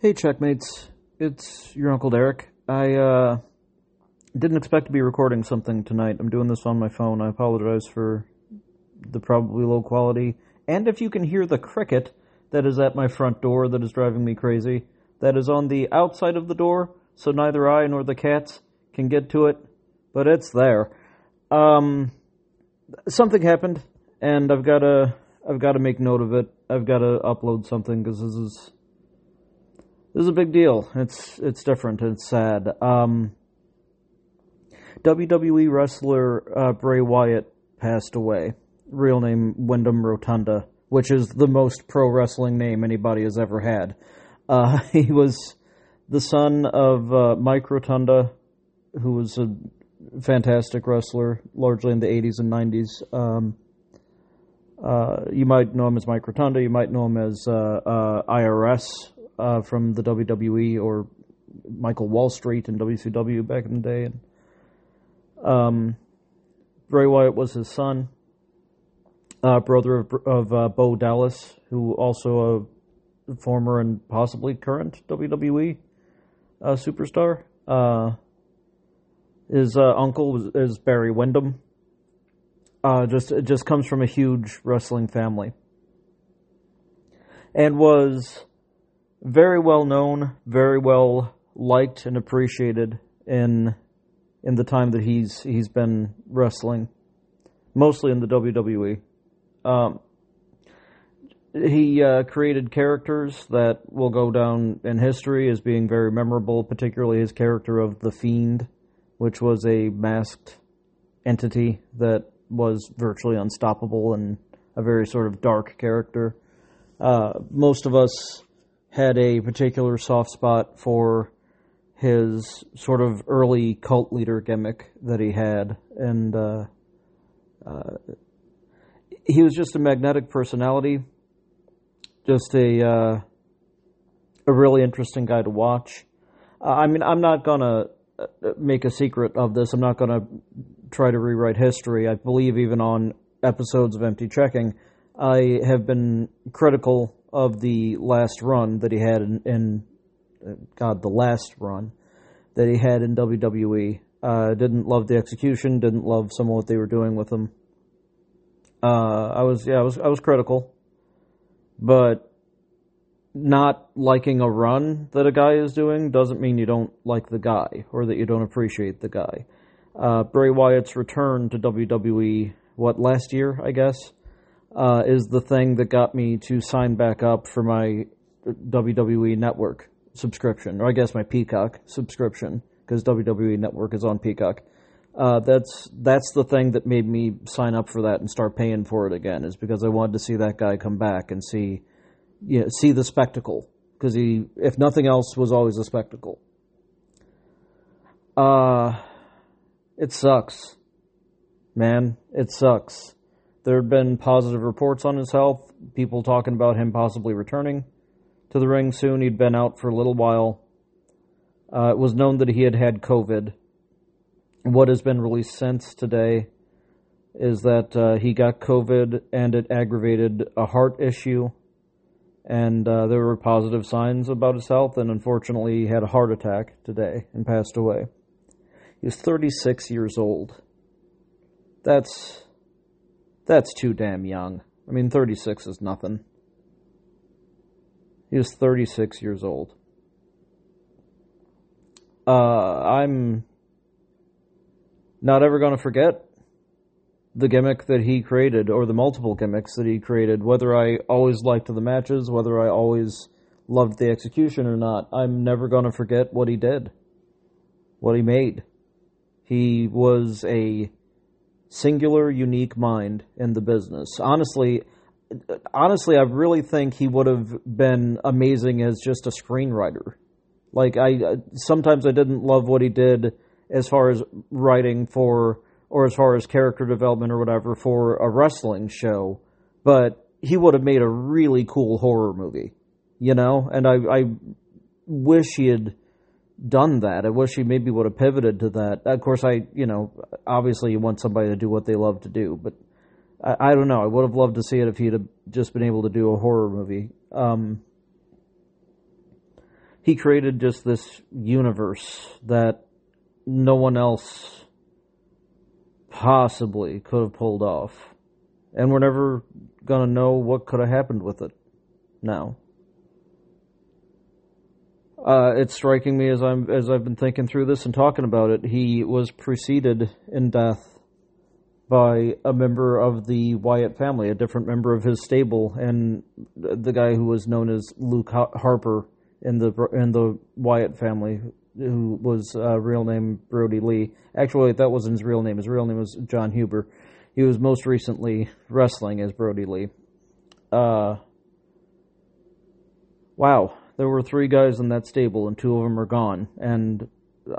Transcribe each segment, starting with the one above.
Hey, checkmates. It's your Uncle Derek. I uh, didn't expect to be recording something tonight. I'm doing this on my phone. I apologize for the probably low quality. And if you can hear the cricket that is at my front door that is driving me crazy, that is on the outside of the door, so neither I nor the cats can get to it, but it's there. Um, something happened, and I've got to I've got to make note of it. I've got to upload something because this is this is a big deal. It's it's different. It's sad. Um, WWE wrestler uh, Bray Wyatt passed away. Real name Windham Rotunda, which is the most pro wrestling name anybody has ever had. Uh, he was the son of uh, Mike Rotunda, who was a fantastic wrestler, largely in the 80s and 90s. Um, uh, you might know him as Mike Rotunda. You might know him as uh, uh, IRS uh, from the WWE or Michael Wallstreet in WCW back in the day. And, um, Bray Wyatt was his son, uh, brother of, of uh, Bo Dallas, who also a former and possibly current WWE uh, superstar. Uh, his uh, uncle was, is Barry Windham. Uh, just it just comes from a huge wrestling family, and was very well known, very well liked and appreciated in in the time that he's he's been wrestling, mostly in the WWE. Um, he uh, created characters that will go down in history as being very memorable, particularly his character of the Fiend, which was a masked entity that was virtually unstoppable and a very sort of dark character. Uh, most of us had a particular soft spot for his sort of early cult leader gimmick that he had, and uh, uh, he was just a magnetic personality, just a uh, a really interesting guy to watch. Uh, I mean, I'm not gonna uh, make a secret of this. I'm not gonna try to rewrite history. I believe even on episodes of Empty Checking, I have been critical of the last run that he had in, in uh, God, the last run that he had in WWE. Uh, didn't love the execution. Didn't love some of what they were doing with him. Uh, I was, yeah, I was, I was critical, but not liking a run that a guy is doing doesn't mean you don't like the guy or that you don't appreciate the guy. Uh, Bray Wyatt's return to WWE, what last year, I guess, uh, is the thing that got me to sign back up for my WWE Network subscription, or I guess my Peacock subscription, because WWE Network is on Peacock. Uh, that's that's the thing that made me sign up for that and start paying for it again. Is because I wanted to see that guy come back and see, you know, see the spectacle. Because he, if nothing else, was always a spectacle. Uh, it sucks, man. It sucks. There had been positive reports on his health, people talking about him possibly returning to the ring soon. He'd been out for a little while. Uh, it was known that he had had COVID. What has been released since today is that uh, he got COVID and it aggravated a heart issue. And uh, there were positive signs about his health, and unfortunately, he had a heart attack today and passed away. He was 36 years old. That's that's too damn young. I mean, 36 is nothing. He was 36 years old. Uh, I'm not ever going to forget the gimmick that he created, or the multiple gimmicks that he created, whether I always liked the matches, whether I always loved the execution or not. I'm never going to forget what he did, what he made. He was a singular, unique mind in the business. Honestly, honestly, I really think he would have been amazing as just a screenwriter. Like I sometimes I didn't love what he did as far as writing for or as far as character development or whatever for a wrestling show, but he would have made a really cool horror movie, you know? And I I wish he had done that. I wish he maybe would have pivoted to that. Of course, I, you know, obviously you want somebody to do what they love to do, but I, I don't know. I would have loved to see it if he'd have just been able to do a horror movie. Um, he created just this universe that no one else possibly could have pulled off. And we're never going to know what could have happened with it now. Uh, it's striking me as I'm as I've been thinking through this and talking about it. He was preceded in death by a member of the Wyatt family, a different member of his stable, and the guy who was known as Luke Harper in the in the Wyatt family, who was uh, real name Brodie Lee. Actually, that wasn't his real name. His real name was John Huber. He was most recently wrestling as Brodie Lee. Uh, wow, there were three guys in that stable, and two of them are gone. And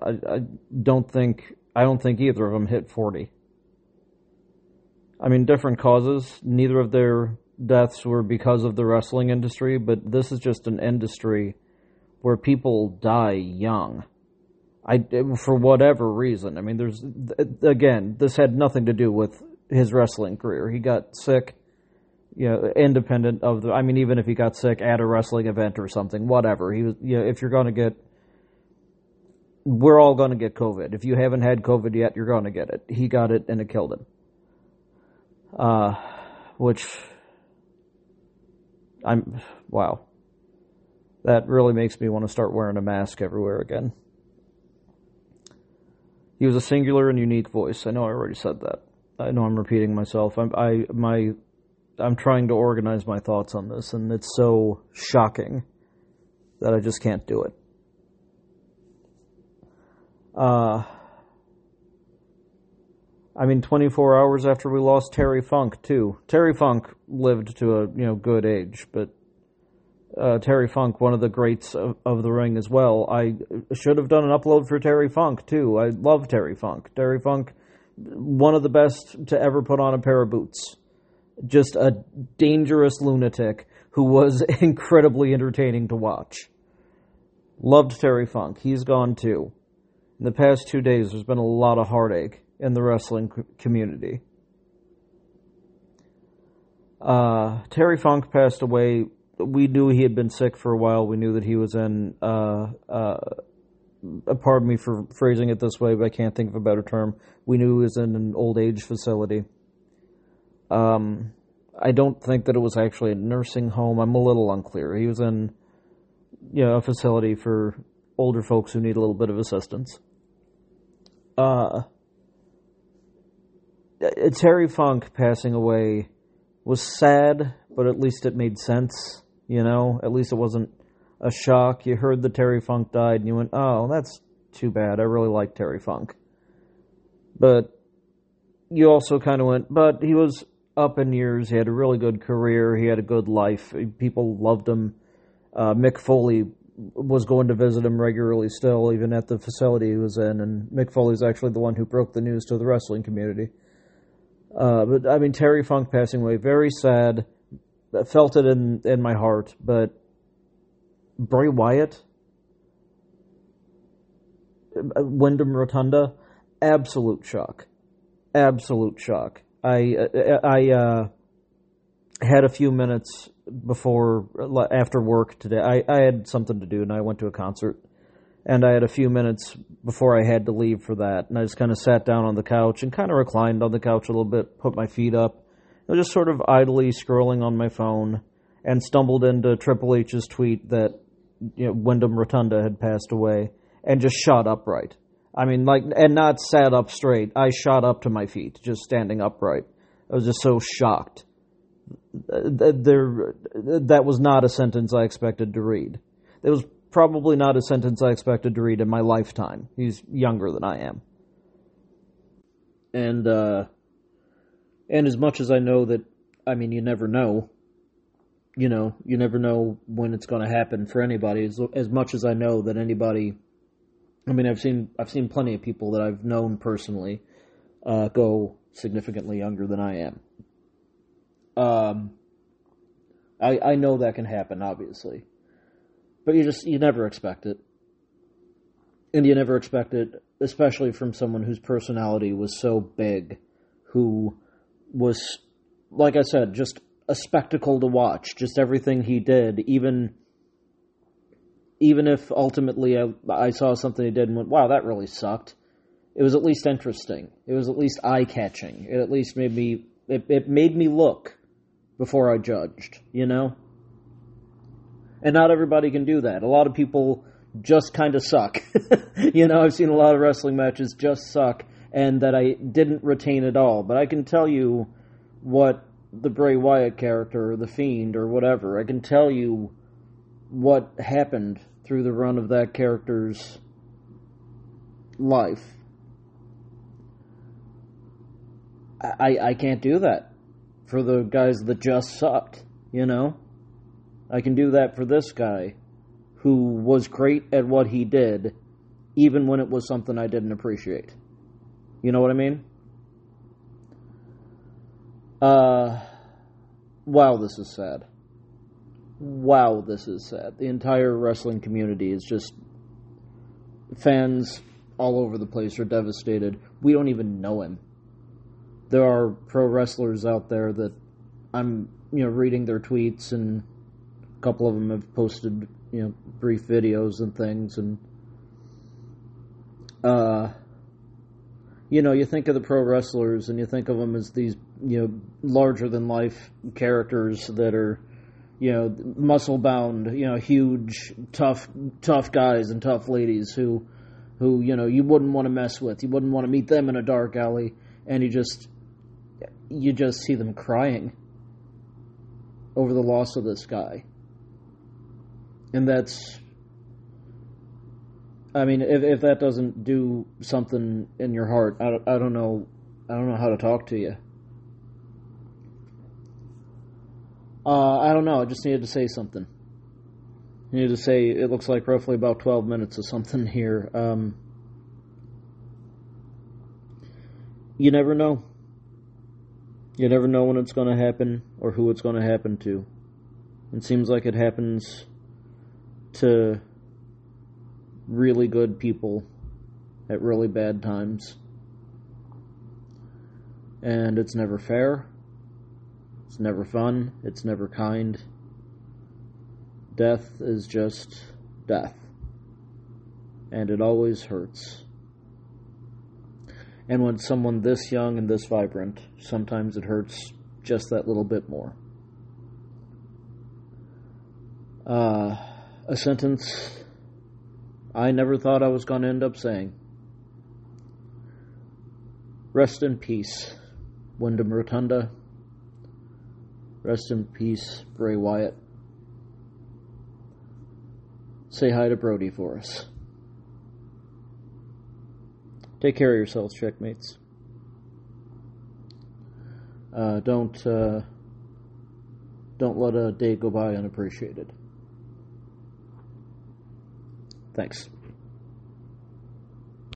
I, I don't think I don't think either of them hit forty. I mean, different causes. Neither of their deaths were because of the wrestling industry, but this is just an industry where people die young. I for whatever reason. I mean, there's again, this had nothing to do with his wrestling career. He got sick, you know, independent of the. I mean, even if he got sick at a wrestling event or something, whatever. He was, you know, if you're going to get, we're all going to get COVID. If you haven't had COVID yet, you're going to get it. He got it and it killed him. Uh, which I'm wow. That really makes me want to start wearing a mask everywhere again. He was a singular and unique voice. I know I already said that. I know I'm repeating myself. I'm I my I'm trying to organize my thoughts on this, and it's so shocking that I just can't do it. Uh, I mean, 24 hours after we lost Terry Funk too. Terry Funk lived to a you know good age, but uh, Terry Funk, one of the greats of, of, the ring as well. I should have done an upload for Terry Funk too. I love Terry Funk. Terry Funk one of the best to ever put on a pair of boots. Just a dangerous lunatic who was incredibly entertaining to watch. Loved Terry Funk. He's gone too. In the past two days, there's been a lot of heartache in the wrestling community. Uh, Terry Funk passed away. We knew he had been sick for a while. We knew that he was in uh, uh, pardon me for phrasing it this way, but I can't think of a better term. We knew he was in an old age facility. Um, I don't think that it was actually a nursing home. I'm a little unclear. He was in, you know, a facility for older folks who need a little bit of assistance. Uh, Terry Funk passing away was sad, but at least it made sense. You know, at least it wasn't a shock. You heard that Terry Funk died, and you went, "Oh, that's too bad. I really like Terry Funk." But you also kind of went, "But he was up in years. He had a really good career. He had a good life. People loved him." Uh, Mick Foley was going to visit him regularly still, even at the facility he was in. And Mick Foley's actually the one who broke the news to the wrestling community. Uh, but I mean, Terry Funk passing away, very sad. I felt it in in my heart, but Bray Wyatt, Windham Rotunda, absolute shock, absolute shock. I I uh, had a few minutes before after work today. I, I had something to do and I went to a concert, and I had a few minutes before I had to leave for that, and I just kind of sat down on the couch and kind of reclined on the couch a little bit, put my feet up, was just sort of idly scrolling on my phone, and stumbled into Triple H's tweet that you know, Windham Rotunda had passed away and just shot upright. I mean, like, and not sat up straight. I shot up to my feet, just standing upright. I was just so shocked. There, that was not a sentence I expected to read. It was probably not a sentence I expected to read in my lifetime. He's younger than I am. And, uh, and as much as I know that, I mean, you never know, you know, you never know when it's going to happen for anybody. As, as much as I know that anybody, I mean, I've seen I've seen plenty of people that I've known personally uh, go significantly younger than I am. Um, I I know that can happen, obviously, but you just you never expect it, and you never expect it, especially from someone whose personality was so big, who was, like I said, just a spectacle to watch. Just everything he did, even even if ultimately I, I saw something he did and went, wow, that really sucked, it was at least interesting. It was at least eye catching. It at least made me, it, it made me look before I judged, you know? And not everybody can do that. A lot of people just kind of suck. you know, I've seen a lot of wrestling matches just suck and that I didn't retain at all. But I can tell you what the Bray Wyatt character or the Fiend or whatever, I can tell you what happened through the run of that character's life. I, I can't do that for the guys that just sucked, you know? I can do that for this guy who was great at what he did, even when it was something I didn't appreciate. You know what I mean? Uh, wow, this is sad. Wow, this is sad. The entire wrestling community is just. Fans all over the place are devastated. We don't even know him. There are pro wrestlers out there that I'm, you know, reading their tweets, and a couple of them have posted, you know, brief videos and things, and. Uh, you know, you think of the pro wrestlers and you think of them as these, you know, larger than life characters that are, you know, muscle bound, you know, huge, tough, tough guys and tough ladies who, who, you know, you wouldn't want to mess with. You wouldn't want to meet them in a dark alley, and you just, you just see them crying over the loss of this guy, and that's I mean, if if that doesn't do something in your heart, I don't, I don't know, I don't know how to talk to you. Uh, I don't know. I just needed to say something. I needed to say it looks like roughly about twelve minutes or something here. Um, you never know. You never know when it's going to happen or who it's going to happen to. It seems like it happens to really good people at really bad times. And it's never fair. It's never fun. It's never kind. Death is just death. And it always hurts. And when someone this young and this vibrant, sometimes it hurts just that little bit more. Uh, a sentence I never thought I was going to end up saying. Rest in peace, Windham Rotunda. Rest in peace, Bray Wyatt. Say hi to Brodie for us. Take care of yourselves, checkmates. Uh, don't uh, don't let a day go by unappreciated. Thanks.